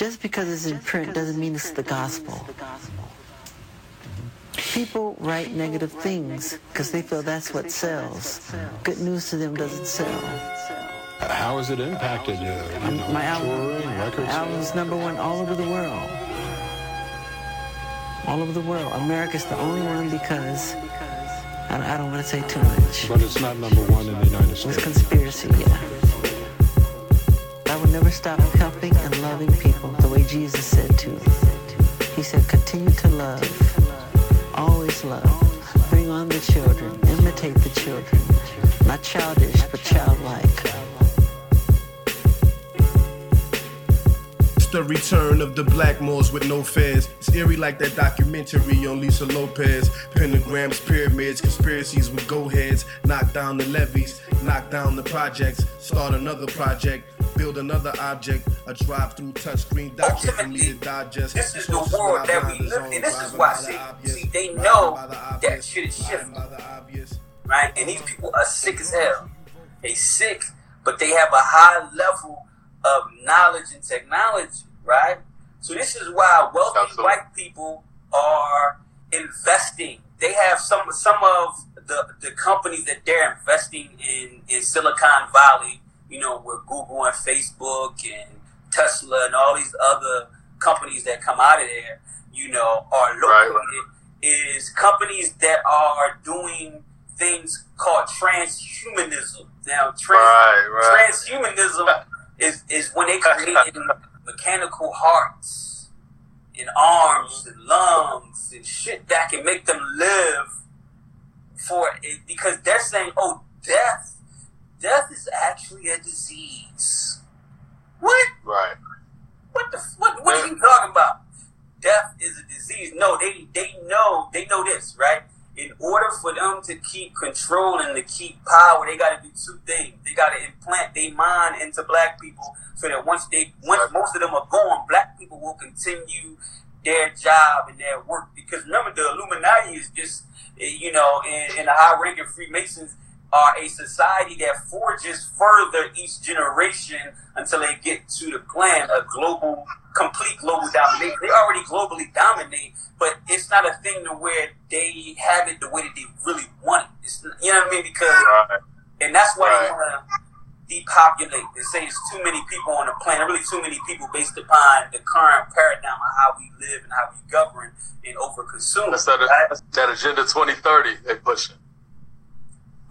Just because it's in print doesn't mean it's the gospel. People write negative things because they feel that's what sells. Good news to them doesn't sell. How has it impacted you? you know, my album, touring, records? my album's number one all over the world. All over the world. America's the only one because I, I don't want to say too much. But it's not number one in the United States. It's conspiracy, yeah. Never stop helping and loving people the way Jesus said to. He said, continue to love, always love, bring on the children, imitate the children, not childish, but childlike. It's the return of the Blackmores with no fans. It's eerie like that documentary on Lisa Lopes. Pentagrams, pyramids, conspiracies with go heads. Knock down the levees, knock down the projects, start another project, build another object. A drive through touchscreen document for me to digest. This is the world that we live in. This is why, see, see, they know that shit is shifting, right? And these people are sick as hell. They sick, but they have a high level of knowledge and technology, right? So this is why wealthy Absolutely. white people are investing. They have some some of the, the companies that they're investing in in Silicon Valley, you know, with Google and Facebook and Tesla and all these other companies that come out of there, you know, are located Right. is companies that are doing things called transhumanism. Now, trans, Right, right. transhumanism is, is when they create mechanical hearts and arms and lungs and shit that can make them live for it because they're saying, oh, death, death is actually a disease. What? Right. What the what? What are you talking about? Death is a disease. No, they they know they know this right. In order for them to keep control and to keep power, they got to do two things. They got to implant their mind into black people, so that once they once most of them are gone, black people will continue their job and their work. Because remember, the Illuminati is just eh, you know, and, and the high-ranking Freemasons are a society that forges further each generation until they get to the plan of global, complete global domination. They already globally dominate, but it's not a thing to where they have it the way that they really want it. It's, you know what I mean? Because, Right. and that's why they want to depopulate. They say it's too many people on the planet, really too many people based upon the current paradigm of how we live and how we govern and overconsume. That's that, right? that Agenda 2030 they pushing.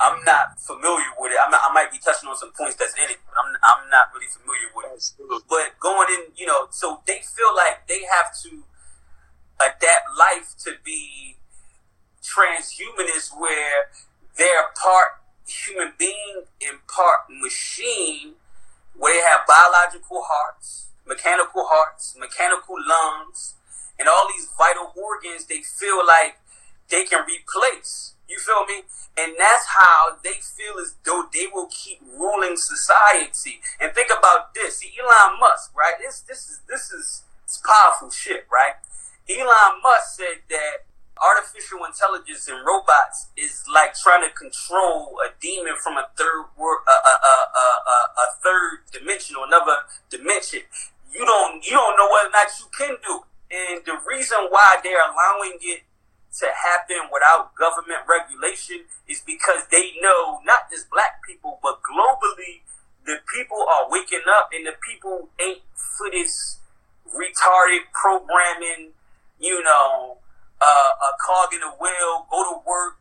I'm not familiar with it. I'm not, I might be touching on some points that's in it, but I'm, I'm not really familiar with it. But going in, you know, so they feel like they have to adapt life to be transhumanist, where they're part human being and part machine, where they have biological hearts, mechanical hearts, mechanical lungs, and all these vital organs they feel like they can replace. You feel me? And that's how they feel as though they will keep ruling society. And think about this. See, Elon Musk, right? This this is this is it's powerful shit, right? Elon Musk said that artificial intelligence and robots is like trying to control a demon from a third world, a, a, a, a, third dimension or another dimension. You don't you don't know whether or not you can do it. And the reason why they're allowing it to happen without government regulation is because they know not just black people, but globally, the people are waking up and the people ain't for this retarded programming, you know, uh, a cog in the wheel, go to work,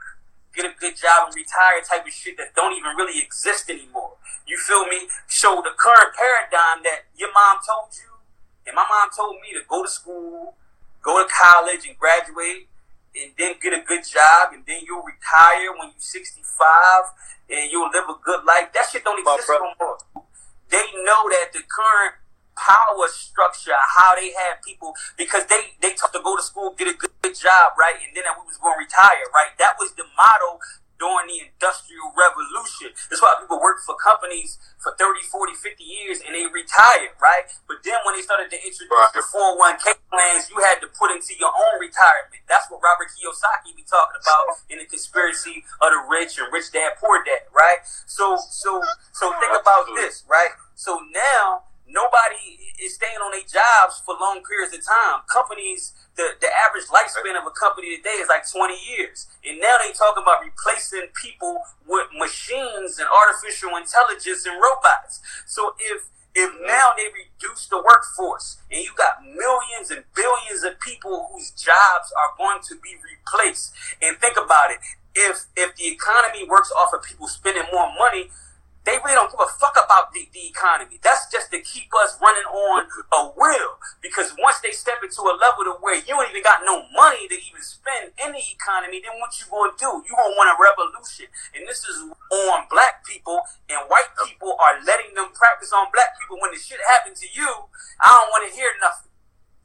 get a good job and retire type of shit that don't even really exist anymore. You feel me? So the current paradigm that your mom told you, and my mom told me to go to school, go to college and graduate, and then get a good job, and then you'll retire when you're 65, and you'll live a good life. That shit don't exist no more. They know that the current power structure, how they have people, because they they took to go to school, get a good, good job, right, and then we was going to retire, right. That was the motto during the industrial revolution. That's why people work for companies for 30, 40, 50 years and they retired, right? But then when they started to introduce Right. the 401k plans, you had to put into your own retirement. That's what Robert Kiyosaki be talking about in the conspiracy of the rich and rich dad, poor dad, right? So, so, so think about this, right? So now, nobody is staying on their jobs for long periods of time. Companies, the, the average lifespan of a company today is like 20 years. And now they talking about replacing people with machines and artificial intelligence and robots. So if if now they reduce the workforce and you got millions and billions of people whose jobs are going to be replaced, and think about it, if if the economy works off of people spending more money, they really don't give a fuck about the, the economy. That's just to keep us running on a wheel. Because once they step into a level to where you ain't even got no money to even spend in the economy, then what you gonna do? You gonna want a revolution. And this is on black people and white people are letting them practice on black people. When the shit happened to you, I don't want to hear nothing.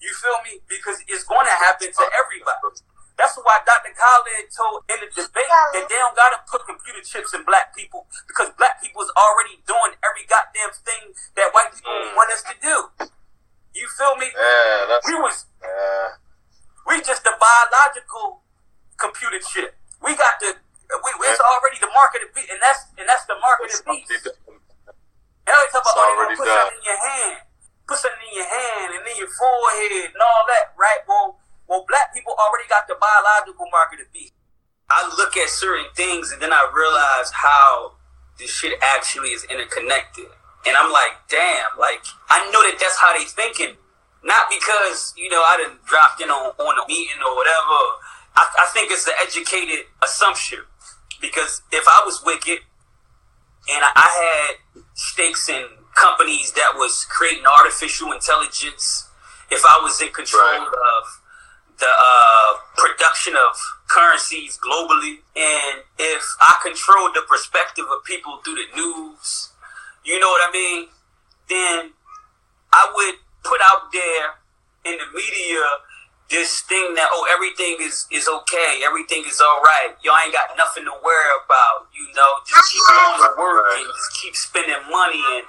You feel me? Because it's going to happen to everybody. That's why Dr. Khaled told in the debate that they don't gotta put computer chips in black people because goddamn thing that white people mm. want us to do. You feel me? Yeah, we was yeah. we just the biological computer chip. We got the we, it's already the market of beast, and that's and that's the market of beast. Now they talk about oh, you put something in your hand, put something in your hand and in your forehead and all that, right? Well, well, black people already got the biological market to beat. I look at certain things and then I realize how this shit actually is interconnected. And I'm like, damn, like, I know that that's how they thinking. Not because, you know, I didn't dropped in on, on a meeting or whatever. I, I think it's an educated assumption. Because if I was wicked and I had stakes in companies that was creating artificial intelligence, if I was in control right. of the uh, production of currencies globally. And if I controlled the perspective of people through the news, you know what I mean? Then I would put out there in the media this thing that oh everything is is okay, everything is all right. Y'all ain't got nothing to worry about. You know, just keep on the work and just keep spending money and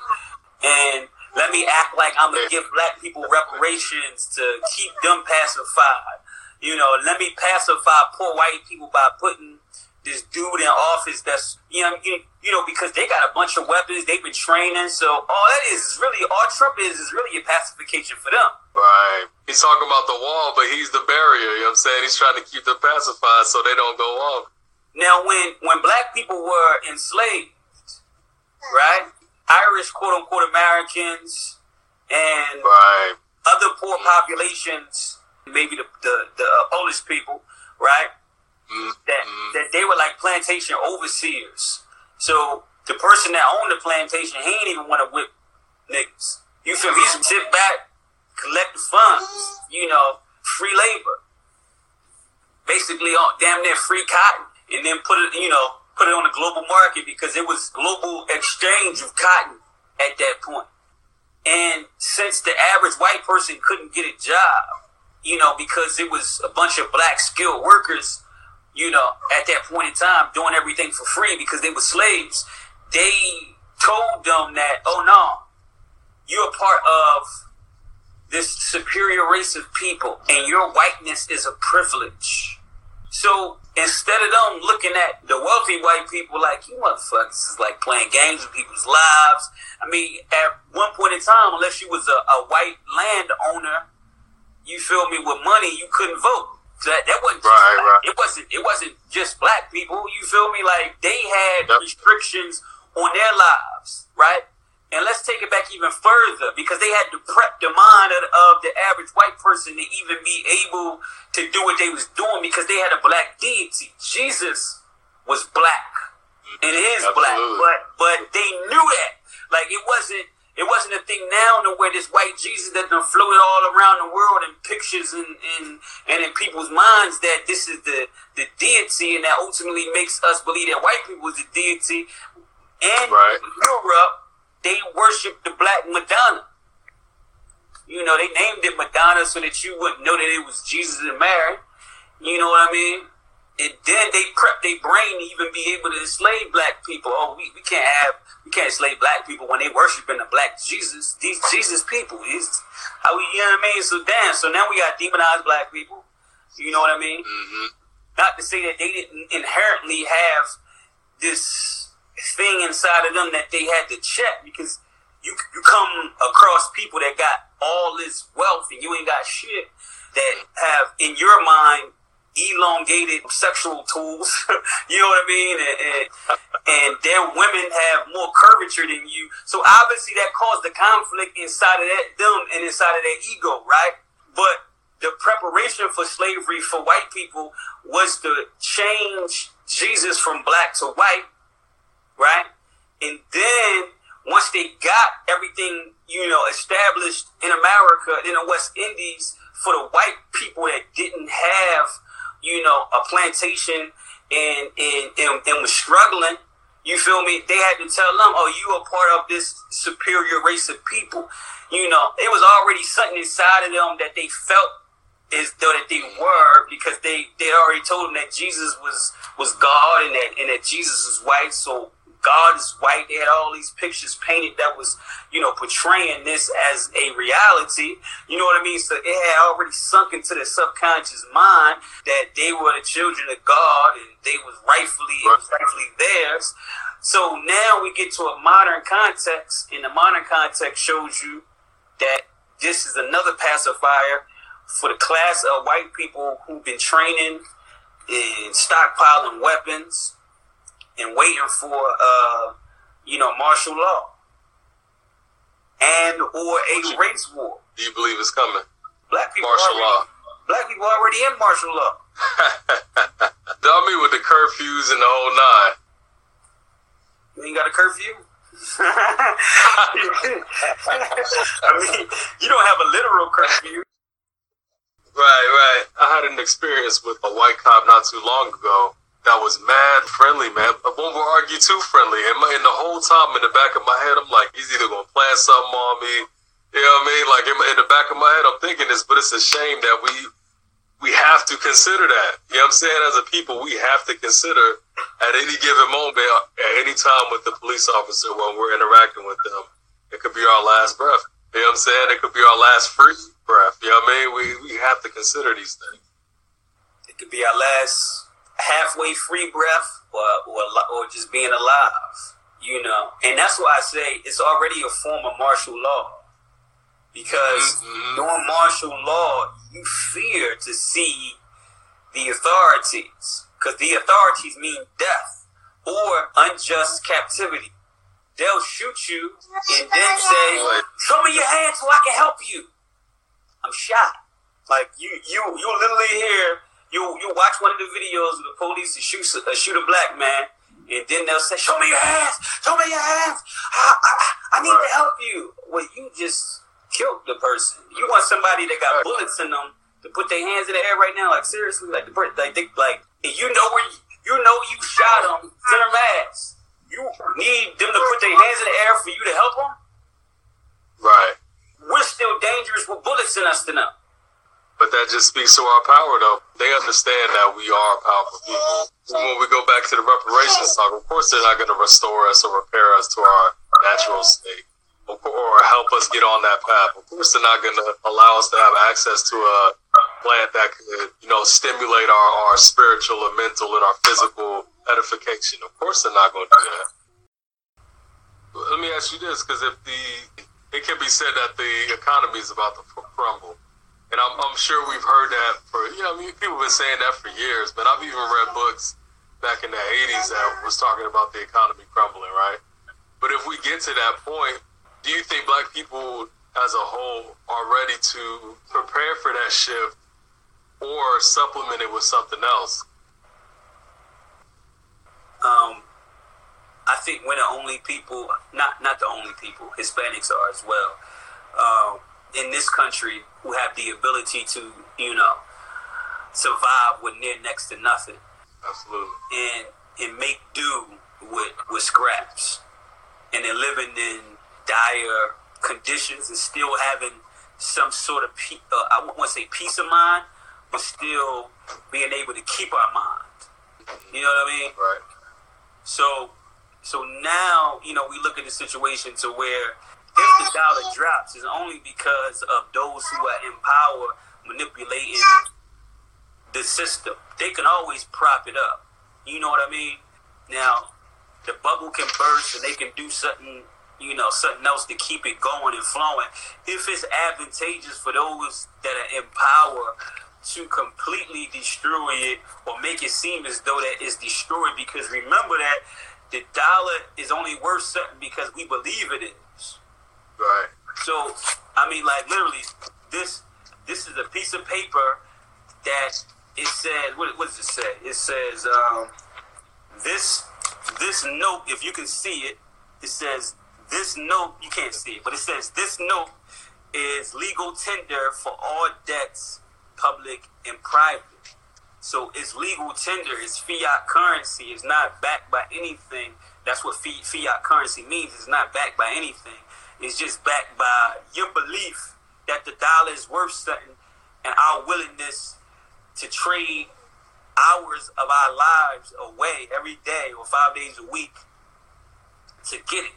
and let me act like I'm gonna give black people reparations to keep them pacified. You know, let me pacify poor white people by putting this dude in office that's you know you, know because they got a bunch of weapons they've been training so all that is, is really all Trump is is really a pacification for them. Right. He's talking about the wall, but he's the barrier. You know what I'm saying? He's trying to keep them pacified so they don't go off. Now, when when black people were enslaved, right? Irish quote unquote Americans and right. other poor populations, maybe the the, the Polish people, right? That that they were like plantation overseers. So the person that owned the plantation, he ain't even want to whip niggas. You feel me? He sit back, collect the funds, you know, free labor. Basically, all, damn near free cotton, and then put it, you know, put it on the global market because it was global exchange of cotton at that point. And since the average white person couldn't get a job, you know, because it was a bunch of black skilled workers, you know, at that point in time doing everything for free because they were slaves, they told them that, oh no, you're a part of this superior race of people and your whiteness is a privilege. So instead of them looking at the wealthy white people like you motherfuckers is like playing games with people's lives. I mean, at one point in time, unless you was a, a white landowner, you feel me with money, you couldn't vote. So that, that wasn't right, right. it wasn't it wasn't just black people. You feel me? Like they had yep. restrictions on their lives, right? And let's take it back even further because they had to prep the mind of, of, the average white person to even be able to do what they was doing because they had a black deity. Jesus was black and is Absolutely. black, but but they knew that. Like it wasn't it wasn't a thing now to where this white Jesus that been floated all around the world in pictures and, and and in people's minds that this is the the deity and that ultimately makes us believe that white people is the deity. And right. Europe they worship the black Madonna. You know, they named it Madonna so that you wouldn't know that it was Jesus and Mary. You know what I mean? And then they prep their brain to even be able to enslave black people. Oh, we, we can't have we can't enslave black people when they worshiping the black Jesus. These Jesus people. These how we you know what I mean? So damn, so now we got demonized black people. You know what I mean? Mm-hmm. Not to say that they didn't inherently have this thing inside of them that they had to check because you you come across people that got all this wealth and you ain't got shit that have in your mind elongated sexual tools. you know what I mean? And, and, and their women have more curvature than you. So obviously that caused the conflict inside of that them and inside of their ego, right? But the preparation for slavery for white people was to change Jesus from black to white, right? And then once they got everything, you know, established in America, in the West Indies, for the white people that didn't have you know, a plantation and, and, and, and was struggling, you feel me? They had to tell them, oh, you are part of this superior race of people. You know, it was already something inside of them that they felt as though that they were because they they already told them that Jesus was was God and that and that Jesus was white. So God is white. They had all these pictures painted that was, you know, portraying this as a reality. You know what I mean? So it had already sunk into the subconscious mind that they were the children of God and they was rightfully, was rightfully theirs. So now we get to a modern context, and the modern context shows you that this is another pacifier for the class of white people who've been training in stockpiling weapons and waiting for uh, you know martial law and or a you, race war. Do you believe it's coming? Black people martial already, law. Black people already in martial law. Dummy with the curfews and the whole nine. You ain't got a curfew. I mean, you don't have a literal curfew. Right, right. I had an experience with a white cop not too long ago that was mad friendly, man. But one will argue too friendly. And, my, and the whole time in the back of my head, I'm like, he's either gonna plant something on me. You know what I mean? Like in, in the back of my head, I'm thinking this, but it's a shame that we we have to consider that. You know what I'm saying? As a people, we have to consider at any given moment, uh, at any time with the police officer when we're interacting with them, it could be our last breath. You know what I'm saying? It could be our last free breath. You know what I mean? We we have to consider these things. It could be our last halfway free breath or, or, or just being alive, you know. And that's why I say it's already a form of martial law. Because mm-hmm. during martial law, you fear to see the authorities. Because the authorities mean death or unjust captivity. They'll shoot you and then say, Show me your hand so I can help you. I'm shot. Like you you you literally hear you you watch one of the videos of the police to shoot uh, shoot a black man, and then they'll say, "Show me your hands! Show me your hands! I, I, I need right. to help you." Well, you just killed the person. You want somebody that got bullets in them to put their hands in the air right now? Like seriously, like the like they, like you know where you, you know you shot them. Send them ass. You need them to put their hands in the air for you to help them. Right. We're still dangerous with bullets in us to know. But that just speaks to our power, though. They understand that we are powerful people. When we go back to the reparations talk, of course they're not going to restore us or repair us to our natural state or help us get on that path. Of course they're not going to allow us to have access to a plant that could, you know, stimulate our, our spiritual and mental and our physical edification. Of course they're not going to do that. Let me ask you this, because if the, it can be said that the economy is about to crumble and I'm, I'm sure we've heard that for, you know, I mean, people have been saying that for years, but I've even read books back in the 80s that was talking about the economy crumbling, right? But if we get to that point, do you think black people as a whole are ready to prepare for that shift or supplement it with something else? Um, I think we're the only people, not not the only people, Hispanics are as well. Um, in this country who have the ability to, you know, survive with near next to nothing. Absolutely. And and make do with with scraps. And they're living in dire conditions and still having some sort of pe- uh, I want to say peace of mind, but still being able to keep our mind. You know what I mean? Right. So so now, you know, we look at the situation to where if the dollar drops, it's only because of those who are in power manipulating the system. They can always prop it up. You know what I mean? Now, the bubble can burst and they can do something, you know something else to keep it going and flowing. If it's advantageous for those that are in power to completely destroy it or make it seem as though that it's destroyed, because remember that the dollar is only worth something because we believe it is. Right. So I mean, like literally, this this is a piece of paper that it says. What, what does it say? It says um, this this note. If you can see it, it says this note. You can't see it, but it says this note is legal tender for all debts, public and private. So it's legal tender. It's fiat currency. It's not backed by anything. That's what fiat currency means. It's not backed by anything. It's just backed by your belief that the dollar is worth something and our willingness to trade hours of our lives away every day or five days a week to get it,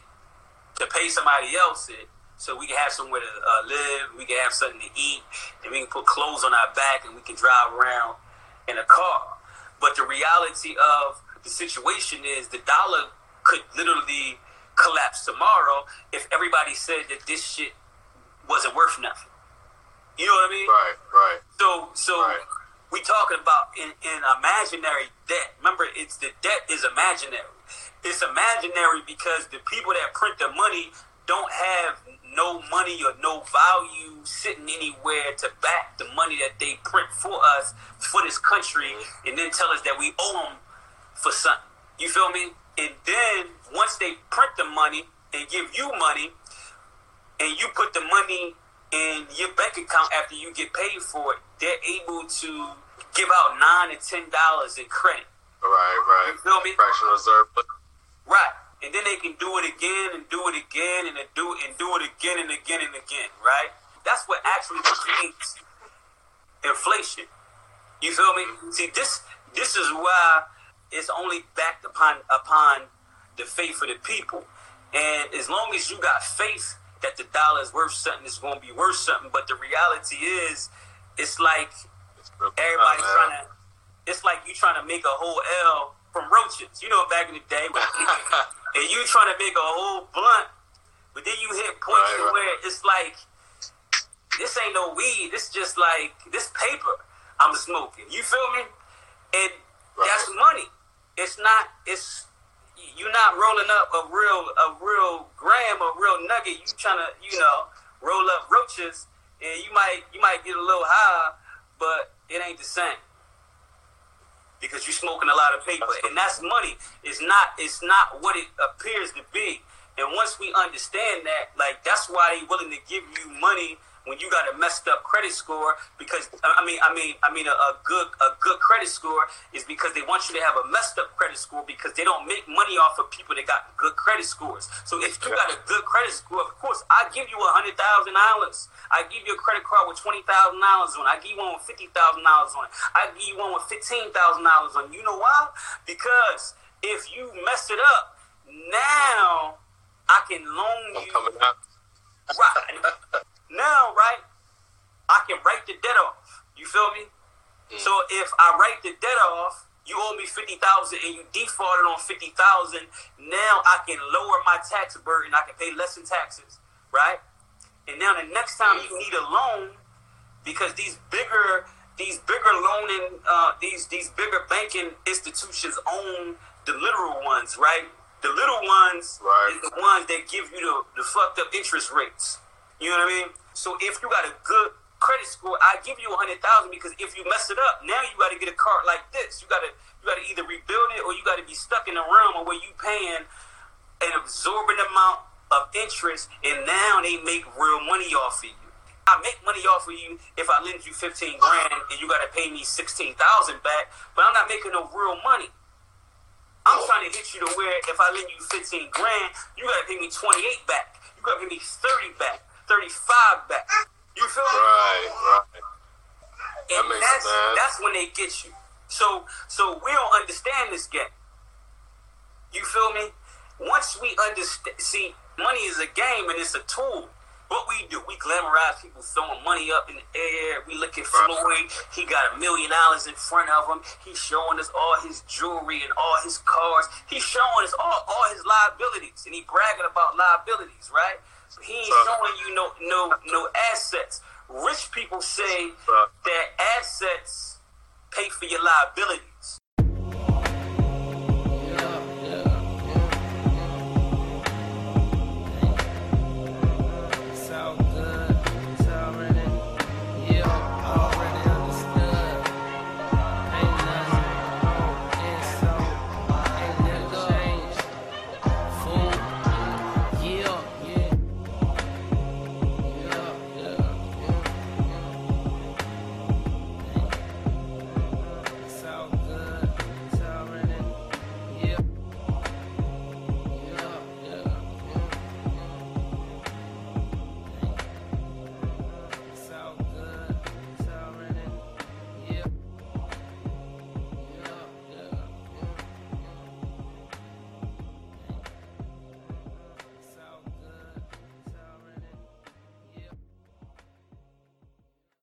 to pay somebody else it, so we can have somewhere to uh, live, we can have something to eat, and we can put clothes on our back and we can drive around in a car. But the reality of the situation is the dollar could literally collapse tomorrow if everybody said that this shit wasn't worth nothing. You know what I mean? Right, right. So, so right. we talking about in, in imaginary debt. Remember, it's the debt is imaginary. It's imaginary because the people that print the money don't have no money or no value sitting anywhere to back the money that they print for us for this country, and then tell us that we owe them for something. You feel me? And then once they print the money and give you money, and you put the money in your bank account after you get paid for it, they're able to give out nine and ten dollars in credit. Right, right. You feel me? Fractional reserve. Right. And then they can do it again and do it again and do it and do it again and again and again, right? That's what actually creates inflation. You feel me? Mm-hmm. See, this this is why it's only backed upon upon the faith of the people. And as long as you got faith that the dollar is worth something, it's going to be worth something. But the reality is, it's like everybody's trying to. It's like you trying to make a whole L from roaches. You know, back in the day, and you trying to make a whole blunt, but then you hit points right, right. where it's like, this ain't no weed. This just like this paper I'm smoking. You feel me? And right. that's money. It's not. It's you're not rolling up a real a real gram, a real nugget. You trying to you know roll up roaches, and you might you might get a little high, but it ain't the same because you're smoking a lot of paper, and that's money. It's not it's not what it appears to be. And once we understand that, like that's why they willing to give you money when you got a messed up credit score because I mean I mean I mean a, a, good a good credit score is because they want you to have a messed up credit score because they don't make money off of people that got good credit scores. So if you got a good credit score, of course I give you a hundred thousand dollars. I give you a credit card with twenty thousand dollars on. It. I give you one with fifty thousand dollars on. It. I give you one with fifteen thousand dollars on. It. You know why? Because if you mess it up, now I can loan you. Right. Now, right, I can write the debt off. You feel me? Mm. So if I write the debt off, you owe me fifty thousand and you defaulted on fifty thousand. Now I can lower my tax burden. I can pay less in taxes, right? And now the next time you need a loan, because these bigger these bigger loaning uh, these these bigger banking institutions own the literal ones, right? The little ones right. is the ones that give you the, the fucked up interest rates. You know what I mean? So if you got a good credit score, I give you a hundred thousand because if you mess it up, now you got to get a card like this. You got to you got to either rebuild it or you got to be stuck in a realm where you paying an absorbent amount of interest, and now they make real money off of you. I make money off of you if I lend you fifteen grand and you got to pay me sixteen thousand back, but I'm not making no real money. I'm trying to hit you to where if I lend you fifteen grand, you got to pay me twenty eight back. You got to pay me thirty back. 35 back. You feel right, me? Right, right. That and that's, sense. that's when they get you. So so we don't understand this game. You feel me? Once we understand, see, money is a game and it's a tool. What we do, we glamorize people throwing money up in the air. We look at Floyd. He got a million dollars in front of him. He's showing us all his jewelry and all his cars. He's showing us all, all his liabilities, and he bragging about liabilities, right? He ain't showing you no no no assets. Rich people say so, that assets pay for your liability.